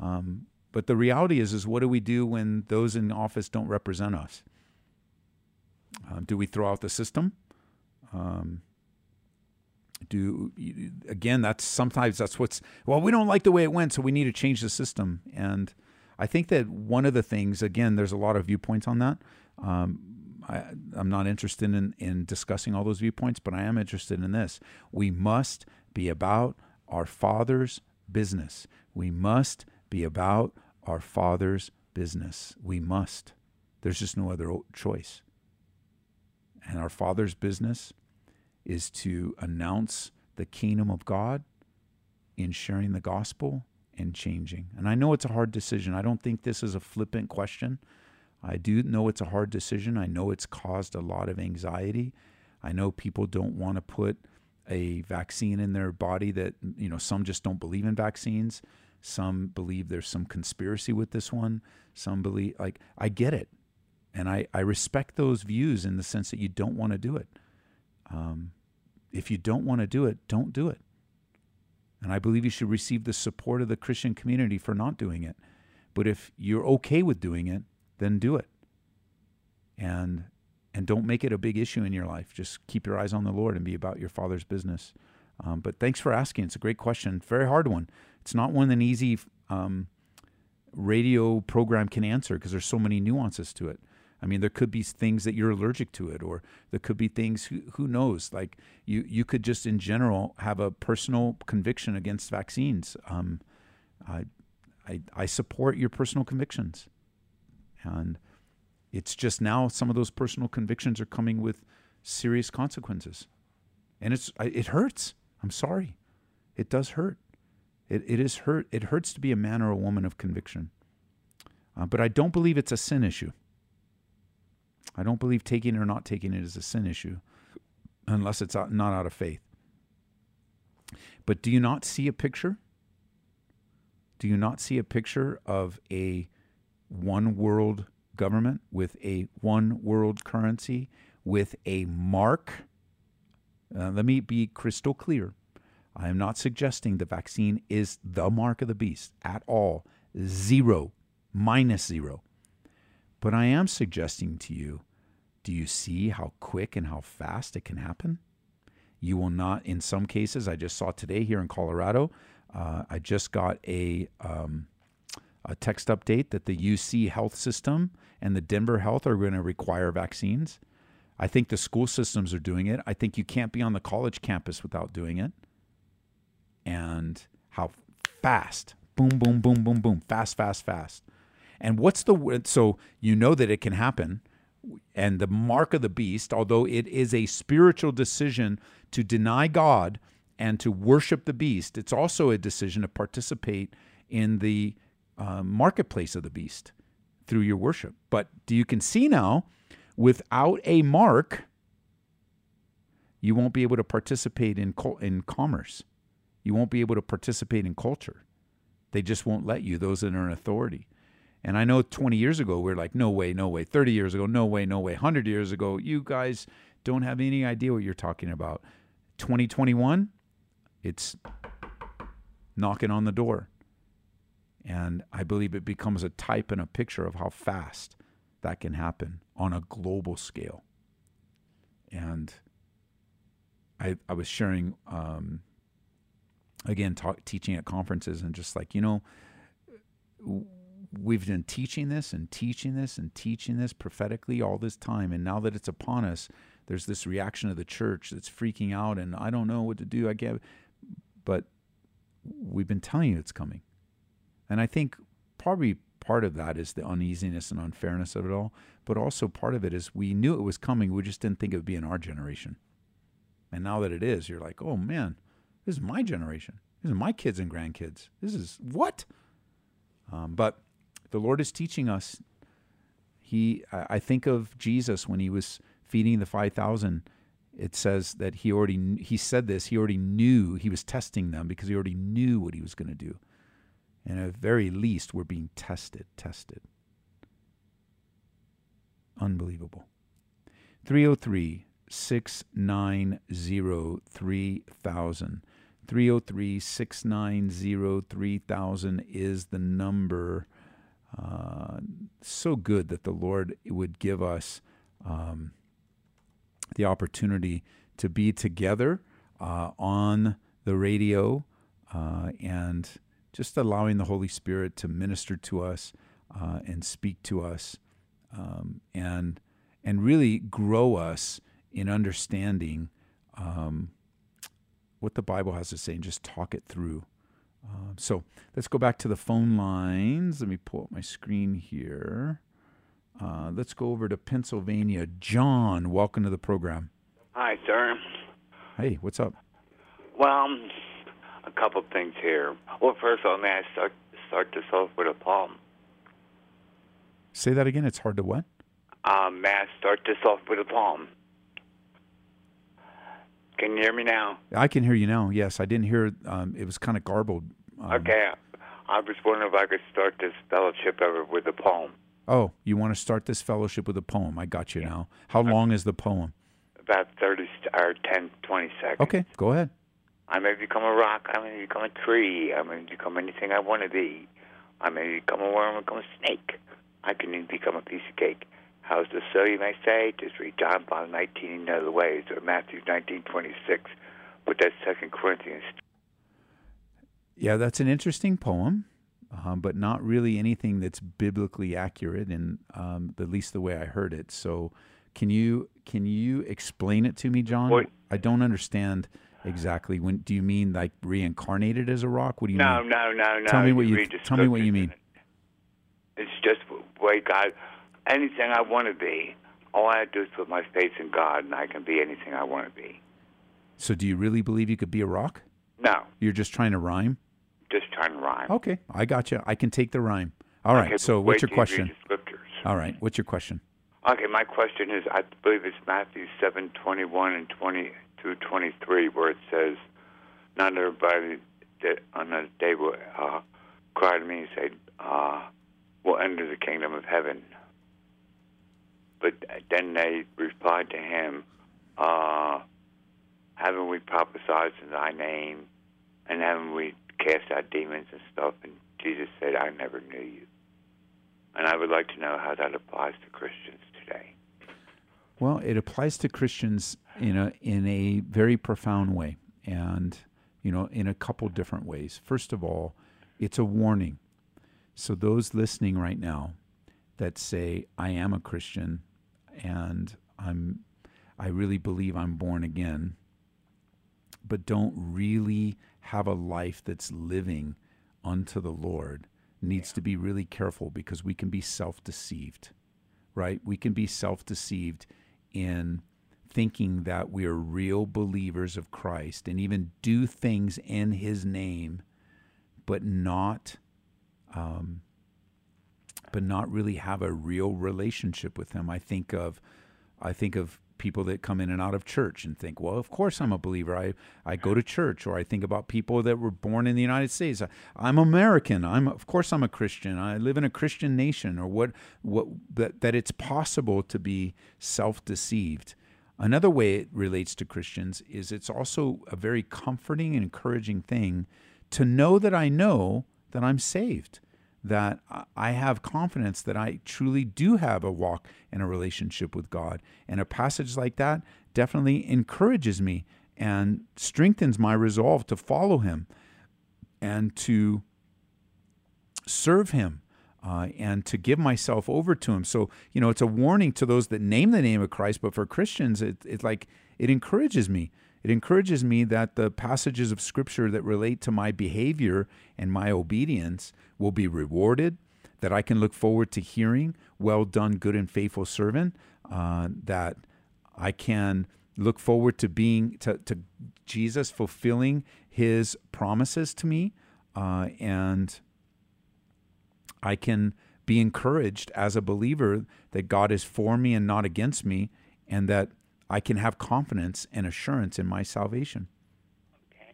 Um, but the reality is, is what do we do when those in office don't represent us? Um, do we throw out the system? Um, do again? That's sometimes that's what's well. We don't like the way it went, so we need to change the system. And I think that one of the things, again, there's a lot of viewpoints on that. Um, I, am not interested in, in discussing all those viewpoints, but I am interested in this. We must be about our Father's business. We must be about our Father's business. We must. There's just no other choice. And our Father's business is to announce the kingdom of God in sharing the gospel and changing. And I know it's a hard decision. I don't think this is a flippant question. I do know it's a hard decision. I know it's caused a lot of anxiety. I know people don't want to put a vaccine in their body that, you know, some just don't believe in vaccines. Some believe there's some conspiracy with this one. Some believe, like, I get it. And I, I respect those views in the sense that you don't want to do it. Um, if you don't want to do it, don't do it. And I believe you should receive the support of the Christian community for not doing it. But if you're okay with doing it, then do it. And and don't make it a big issue in your life. Just keep your eyes on the Lord and be about your Father's business. Um, but thanks for asking. It's a great question. Very hard one. It's not one an easy um, radio program can answer because there's so many nuances to it. I mean, there could be things that you're allergic to it, or there could be things who, who knows. Like you, you could just in general have a personal conviction against vaccines. Um, I, I, I support your personal convictions, and it's just now some of those personal convictions are coming with serious consequences, and it's it hurts. I'm sorry, it does hurt. It it is hurt. It hurts to be a man or a woman of conviction, uh, but I don't believe it's a sin issue. I don't believe taking it or not taking it is a sin issue unless it's not out of faith. But do you not see a picture? Do you not see a picture of a one world government with a one world currency with a mark? Uh, let me be crystal clear. I am not suggesting the vaccine is the mark of the beast at all. Zero, minus zero. But I am suggesting to you do you see how quick and how fast it can happen? You will not, in some cases, I just saw today here in Colorado, uh, I just got a, um, a text update that the UC health system and the Denver health are going to require vaccines. I think the school systems are doing it. I think you can't be on the college campus without doing it. And how fast, boom, boom, boom, boom, boom, fast, fast, fast. And what's the, so you know that it can happen and the mark of the beast, although it is a spiritual decision to deny God and to worship the beast, it's also a decision to participate in the uh, marketplace of the beast through your worship. But you can see now, without a mark, you won't be able to participate in in commerce. You won't be able to participate in culture. They just won't let you. Those that are in authority. And I know 20 years ago, we are like, no way, no way. 30 years ago, no way, no way. 100 years ago, you guys don't have any idea what you're talking about. 2021, it's knocking on the door. And I believe it becomes a type and a picture of how fast that can happen on a global scale. And I, I was sharing, um, again, talk, teaching at conferences and just like, you know, we've been teaching this and teaching this and teaching this prophetically all this time. And now that it's upon us, there's this reaction of the church that's freaking out and I don't know what to do. I get, but we've been telling you it's coming. And I think probably part of that is the uneasiness and unfairness of it all. But also part of it is we knew it was coming. We just didn't think it would be in our generation. And now that it is, you're like, oh man, this is my generation. This is my kids and grandkids. This is what? Um, but the Lord is teaching us. He, I think of Jesus when he was feeding the five thousand. It says that he already he said this. He already knew he was testing them because he already knew what he was going to do. And at very least, we're being tested, tested. Unbelievable. 303 690 3000. 303 690 3000 is the number. Uh, so good that the Lord would give us um, the opportunity to be together uh, on the radio uh, and just allowing the Holy Spirit to minister to us uh, and speak to us um, and and really grow us in understanding um, what the Bible has to say and just talk it through. Uh, so let's go back to the phone lines. Let me pull up my screen here. Uh, let's go over to Pennsylvania. John, welcome to the program. Hi, sir. Hey, what's up? Well, um, a couple things here. Well, first of all, may I start start this off with a poem? Say that again. It's hard to what? Um, may I start this off with a poem? Can you hear me now? I can hear you now. Yes, I didn't hear. Um, it was kind of garbled. Um, okay, I was wondering if I could start this fellowship ever with a poem. Oh, you want to start this fellowship with a poem? I got you now. How long is the poem? About thirty or 10, 20 seconds. Okay, go ahead. I may become a rock. I may become a tree. I may become anything I want to be. I may become a worm. I Become a snake. I can even become a piece of cake. How's this so, you may say? Just read John 5, 19 in other ways, or Matthew 19, 26. But that's Second Corinthians. Yeah, that's an interesting poem, um, but not really anything that's biblically accurate, and um, at least the way I heard it. So, can you can you explain it to me, John? What? I don't understand exactly. When do you mean like reincarnated as a rock? What do you no, mean? No, no, no, Tell me what you, tell me what you mean. It's just way God anything I want to be. All I have to do is put my faith in God, and I can be anything I want to be. So, do you really believe you could be a rock? No. You're just trying to rhyme? Just trying to rhyme. Okay, I got you. I can take the rhyme. All right. Okay, so, what's your question? Scriptures. All right. What's your question? Okay, my question is I believe it's Matthew seven twenty one and twenty through twenty three, where it says, "Not everybody that on that day will uh, cry to me and say, uh, will enter the kingdom of heaven." But then they replied to him, uh, Haven't we prophesied in thy name? And haven't we cast out demons and stuff? And Jesus said, I never knew you. And I would like to know how that applies to Christians today. Well, it applies to Christians in a in a very profound way, and you know, in a couple different ways. First of all, it's a warning. So those listening right now that say, "I am a Christian," and I'm I really believe I'm born again, but don't really have a life that's living unto the Lord needs to be really careful because we can be self-deceived. Right? We can be self-deceived in thinking that we are real believers of Christ and even do things in his name but not um, but not really have a real relationship with him. I think of I think of people that come in and out of church and think, well, of course I'm a believer. I, I go to church, or I think about people that were born in the United States. I, I'm American. I'm of course I'm a Christian. I live in a Christian nation, or what what that, that it's possible to be self-deceived. Another way it relates to Christians is it's also a very comforting and encouraging thing to know that I know that I'm saved that I have confidence that I truly do have a walk and a relationship with God. And a passage like that definitely encourages me and strengthens my resolve to follow Him and to serve Him. Uh, and to give myself over to him. So, you know, it's a warning to those that name the name of Christ, but for Christians, it, it like it encourages me it encourages me that the passages of Scripture that relate to my behavior and my obedience will be rewarded, that I can look forward to hearing, well done, good and faithful servant, uh, that I can look forward to being, to, to Jesus fulfilling his promises to me, uh, and I can be encouraged as a believer that God is for me and not against me, and that I can have confidence and assurance in my salvation. Okay.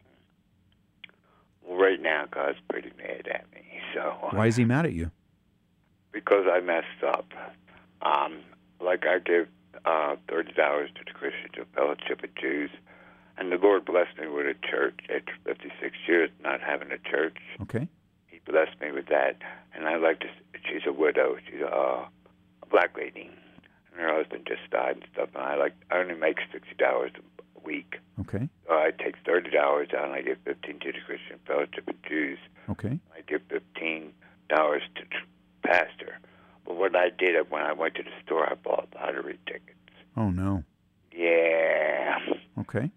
Well, right now, God's pretty mad at me. So why is He mad at you? Because I messed up. Um, like I give uh, thirty dollars to the Christian to Fellowship of Jews, and the Lord blessed me with a church after fifty-six years not having a church. Okay. He blessed me with that, and I like to. She's a widow. She's a, a black lady her husband just died and stuff, and I like I only make sixty dollars a week. Okay. So I take thirty dollars out and I give fifteen to the Christian Fellowship of Jews. Okay. I give fifteen dollars to the pastor. But what I did when I went to the store, I bought lottery tickets. Oh no. Yeah. Okay.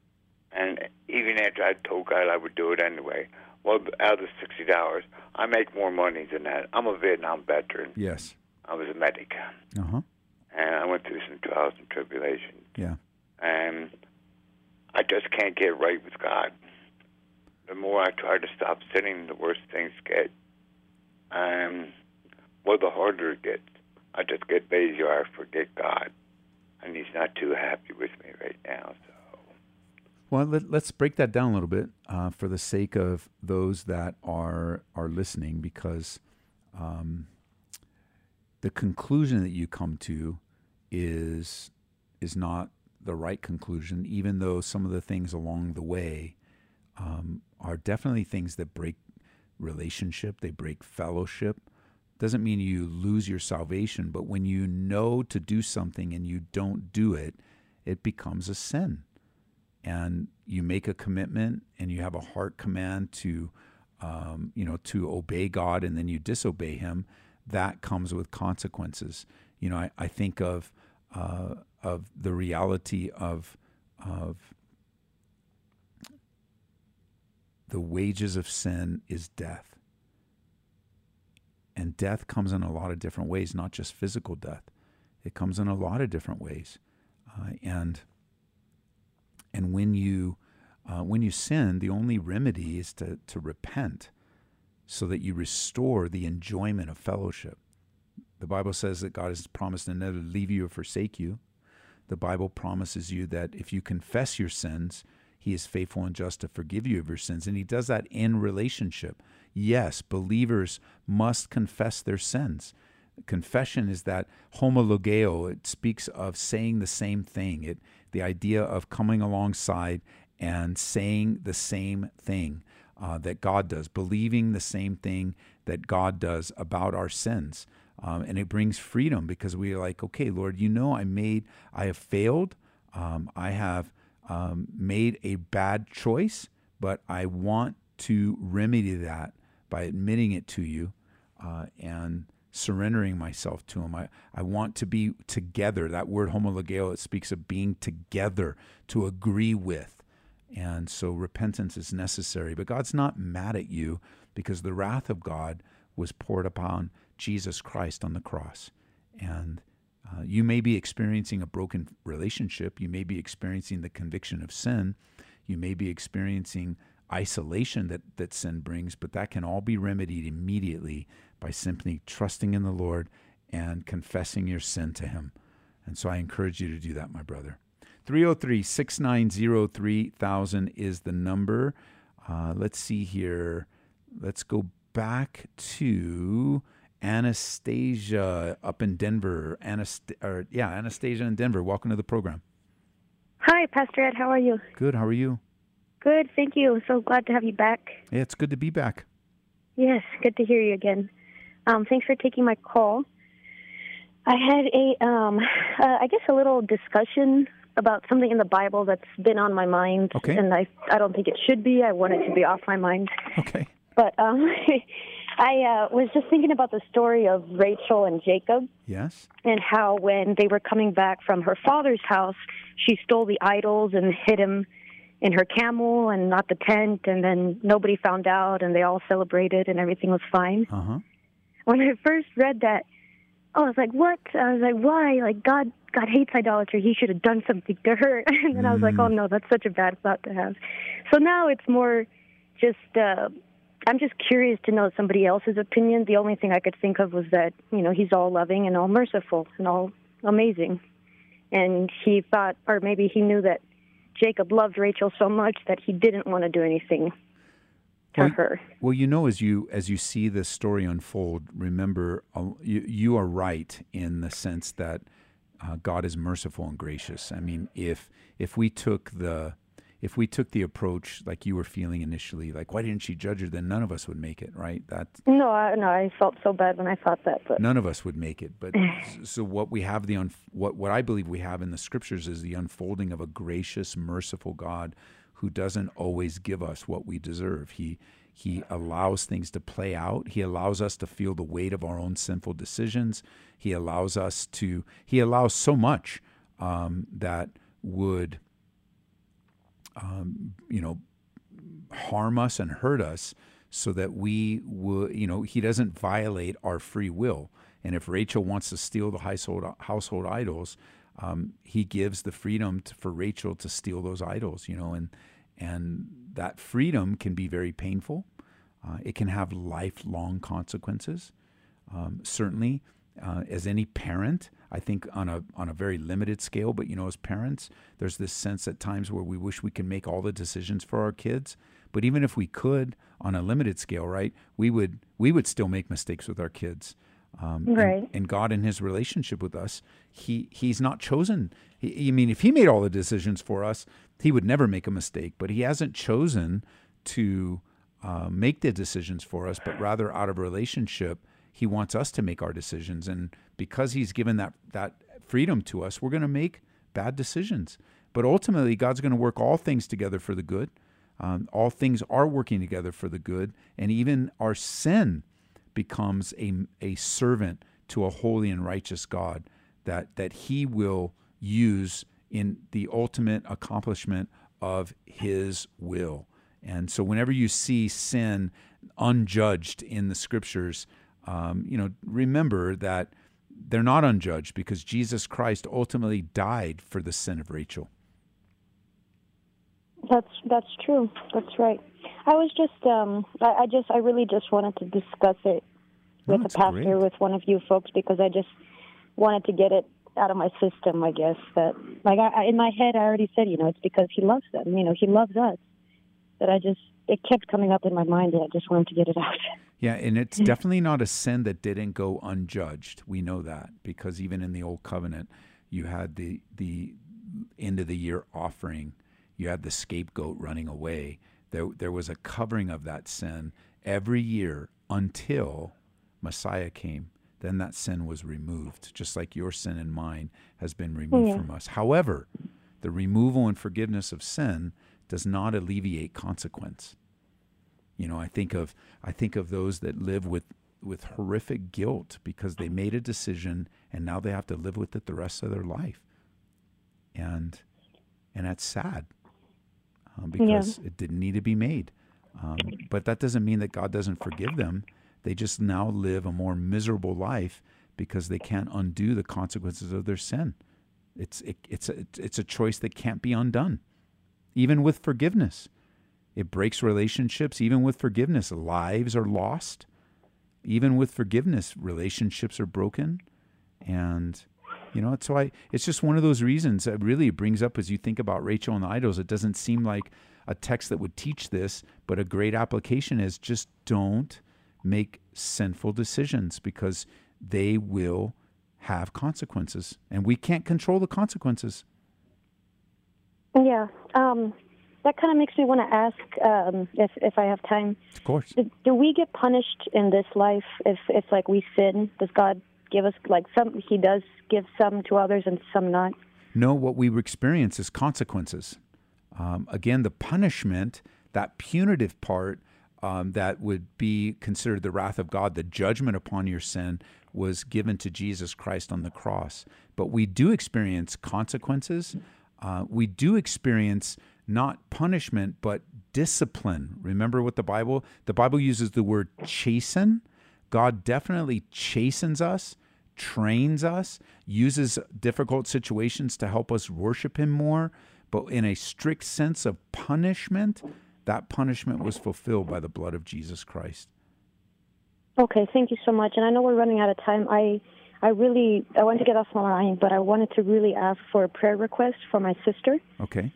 And even after I told God I would do it anyway, well, out of the sixty dollars, I make more money than that. I'm a Vietnam veteran. Yes. I was a medic. Uh huh and I went through some trials and tribulations. Yeah. And I just can't get right with God. The more I try to stop sinning, the worse things get. And well, the harder it gets. I just get lazy or I forget God. And He's not too happy with me right now. So. Well, let, us break that down a little bit uh, for the sake of those that are are listening, because um, the conclusion that you come to is is not the right conclusion, even though some of the things along the way um, are definitely things that break relationship, they break fellowship. Doesn't mean you lose your salvation, but when you know to do something and you don't do it, it becomes a sin. And you make a commitment and you have a heart command to, um, you know, to obey God and then you disobey Him. That comes with consequences. You know, I, I think of uh, of the reality of of the wages of sin is death. And death comes in a lot of different ways, not just physical death. It comes in a lot of different ways. Uh, and and when you uh, when you sin, the only remedy is to, to repent so that you restore the enjoyment of fellowship. The Bible says that God has promised to never to leave you or forsake you. The Bible promises you that if you confess your sins, He is faithful and just to forgive you of your sins. And He does that in relationship. Yes, believers must confess their sins. Confession is that homologeo. It speaks of saying the same thing. It the idea of coming alongside and saying the same thing uh, that God does, believing the same thing that God does about our sins. Um, and it brings freedom because we are like, okay, Lord, you know, I made, I have failed. Um, I have um, made a bad choice, but I want to remedy that by admitting it to you uh, and surrendering myself to Him. I, I want to be together. That word homologeo, it speaks of being together, to agree with. And so repentance is necessary. But God's not mad at you because the wrath of God was poured upon Jesus Christ on the cross. And uh, you may be experiencing a broken relationship. You may be experiencing the conviction of sin. You may be experiencing isolation that, that sin brings, but that can all be remedied immediately by simply trusting in the Lord and confessing your sin to Him. And so I encourage you to do that, my brother. 303 690 3000 is the number. Uh, let's see here. Let's go back to Anastasia up in Denver. Anast- or, yeah, Anastasia in Denver. Welcome to the program. Hi, Pastor Ed. How are you? Good. How are you? Good, thank you. So glad to have you back. Yeah, it's good to be back. Yes, good to hear you again. Um, thanks for taking my call. I had a, um, uh, I guess, a little discussion about something in the Bible that's been on my mind, Okay. and I, I don't think it should be. I want it to be off my mind. Okay. But um, I uh, was just thinking about the story of Rachel and Jacob. Yes. and how when they were coming back from her father's house, she stole the idols and hid him in her camel and not the tent, and then nobody found out, and they all celebrated, and everything was fine. Uh huh. When I first read that, I was like, "What?" I was like, "Why?" Like God, God hates idolatry. He should have done something to her. and then I was like, "Oh no, that's such a bad thought to have." So now it's more just. uh I'm just curious to know somebody else's opinion. The only thing I could think of was that, you know, he's all loving and all merciful and all amazing. And he thought, or maybe he knew that Jacob loved Rachel so much that he didn't want to do anything to Well, her. Well, you know, as you as you see this story unfold, remember uh, you you are right in the sense that uh, God is merciful and gracious. I mean, if if we took the if we took the approach like you were feeling initially, like why didn't she judge her? Then none of us would make it, right? That No, I, no, I felt so bad when I thought that. But none of us would make it. But so what we have the un, what what I believe we have in the scriptures is the unfolding of a gracious, merciful God who doesn't always give us what we deserve. He he allows things to play out. He allows us to feel the weight of our own sinful decisions. He allows us to. He allows so much um, that would, um, you know, harm us and hurt us so that we would, you know, he doesn't violate our free will. And if Rachel wants to steal the household, household idols, um, he gives the freedom to, for Rachel to steal those idols, you know, and, and that freedom can be very painful. Uh, it can have lifelong consequences. Um, certainly, uh, as any parent, I think on a on a very limited scale, but you know, as parents, there's this sense at times where we wish we can make all the decisions for our kids. But even if we could, on a limited scale, right, we would we would still make mistakes with our kids. Um, and- And, God, in His relationship with us, He He's not chosen. He, I mean, if He made all the decisions for us, He would never make a mistake. But He hasn't chosen to uh, make the decisions for us, but rather out of relationship, He wants us to make our decisions. And because He's given that that freedom to us, we're going to make bad decisions. But ultimately, God's going to work all things together for the good. Um, all things are working together for the good, and even our sin becomes a, a servant to a holy and righteous God that, that He will use in the ultimate accomplishment of His will. And so, whenever you see sin unjudged in the scriptures, um, you know, remember that they're not unjudged because Jesus Christ ultimately died for the sin of Rachel. That's that's true. That's right. I was just um I, I just I really just wanted to discuss it with a pastor great. with one of you folks because I just wanted to get it out of my system. I guess that like I, I in my head I already said you know it's because he loves them. You know he loves us. That I just it kept coming up in my mind and I just wanted to get it out. Yeah, and it's definitely not a sin that didn't go unjudged. We know that because even in the old covenant, you had the the end of the year offering, you had the scapegoat running away. There there was a covering of that sin every year until Messiah came. Then that sin was removed, just like your sin and mine has been removed Yeah. from us. However, the removal and forgiveness of sin does not alleviate consequence. You know, I think of I think of those that live with with horrific guilt because they made a decision and now they have to live with it the rest of their life. And and that's sad um, because it didn't need to be made. Um, but that doesn't mean that God doesn't forgive them. They just now live a more miserable life because they can't undo the consequences of their sin. It's it, it's a, it's a choice that can't be undone, even with forgiveness. It breaks relationships. Even with forgiveness, lives are lost. Even with forgiveness, relationships are broken. And, You know, so I it's just one of those reasons that really brings up as you think about Rachel and the idols. It doesn't seem like a text that would teach this, but a great application is just don't make sinful decisions because they will have consequences, and we can't control the consequences. Yeah. Um, that kind of makes me want to ask um, if if I have time. Of course. Do, do we get punished in this life if if like we sin? Does God give us like some? He does give some to others and some not. No, what we experience is consequences. Um, again, the punishment, that punitive part, um, that would be considered the wrath of God, the judgment upon your sin, was given to Jesus Christ on the cross. But we do experience consequences. Uh, we do experience not punishment, but discipline. Remember what the Bible, the Bible uses the word chasten. God definitely chastens us, trains us, uses difficult situations to help us worship Him more. But in a strict sense of punishment, that punishment was fulfilled by the blood of Jesus Christ. Okay, thank you so much. And I know we're running out of time. I I really I want to get off the line, but I wanted to really ask for a prayer request for my sister. Okay.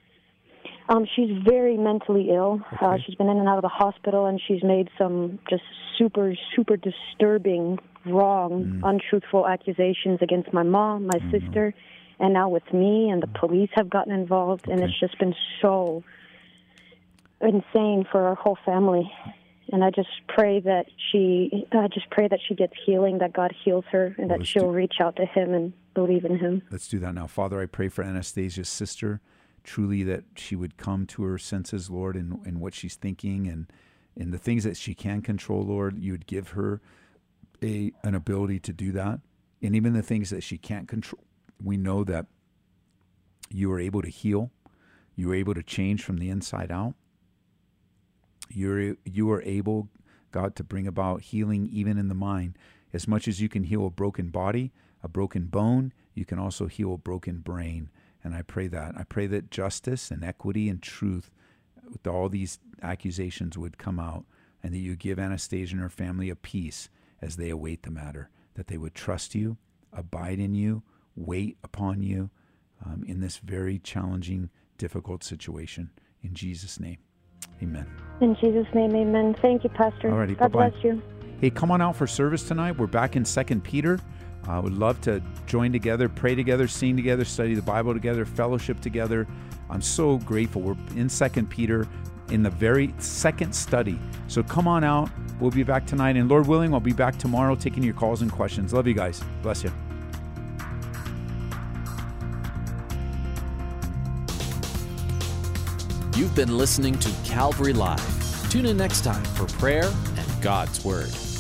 Um, she's very mentally ill. Uh, Okay. Uh, she's been in and out of the hospital, and she's made some just super, super disturbing, wrong, mm. untruthful accusations against my mom, my mm-hmm. sister, and now with me. And the mm. police have gotten involved, and it's just been so insane for our whole family. And I just pray that she, I just pray that she gets healing, that God heals her, and that she'll do- reach out to Him and believe in Him. Let's do that now. Father, I pray for Anastasia's sister, truly that she would come to her senses, Lord, in, in what she's thinking and in the things that she can control, Lord, you would give her a an ability to do that. And even the things that she can't control, we know that you are able to heal. You are able to change from the inside out. You're you are able, God, to bring about healing even in the mind. As much as you can heal a broken body, a broken bone, you can also heal a broken brain. And I pray that. I pray that justice and equity and truth all these accusations would come out and that you give Anastasia and her family a peace as they await the matter, that they would trust you, abide in you, wait upon you um, in this very challenging, difficult situation. In Jesus' name, amen. In Jesus' name, amen. Thank you, Pastor. Alrighty, God bye-bye. bless you. Hey, come on out for service tonight. We're back in Second Peter. I would love to join together, pray together, sing together, study the Bible together, fellowship together. I'm so grateful. We're in Second Peter in the very second study. So come on out. We'll be back tonight. And Lord willing, I'll be back tomorrow taking your calls and questions. Love you guys. Bless you. You've been listening to Calvary Live. Tune in next time for prayer and God's Word.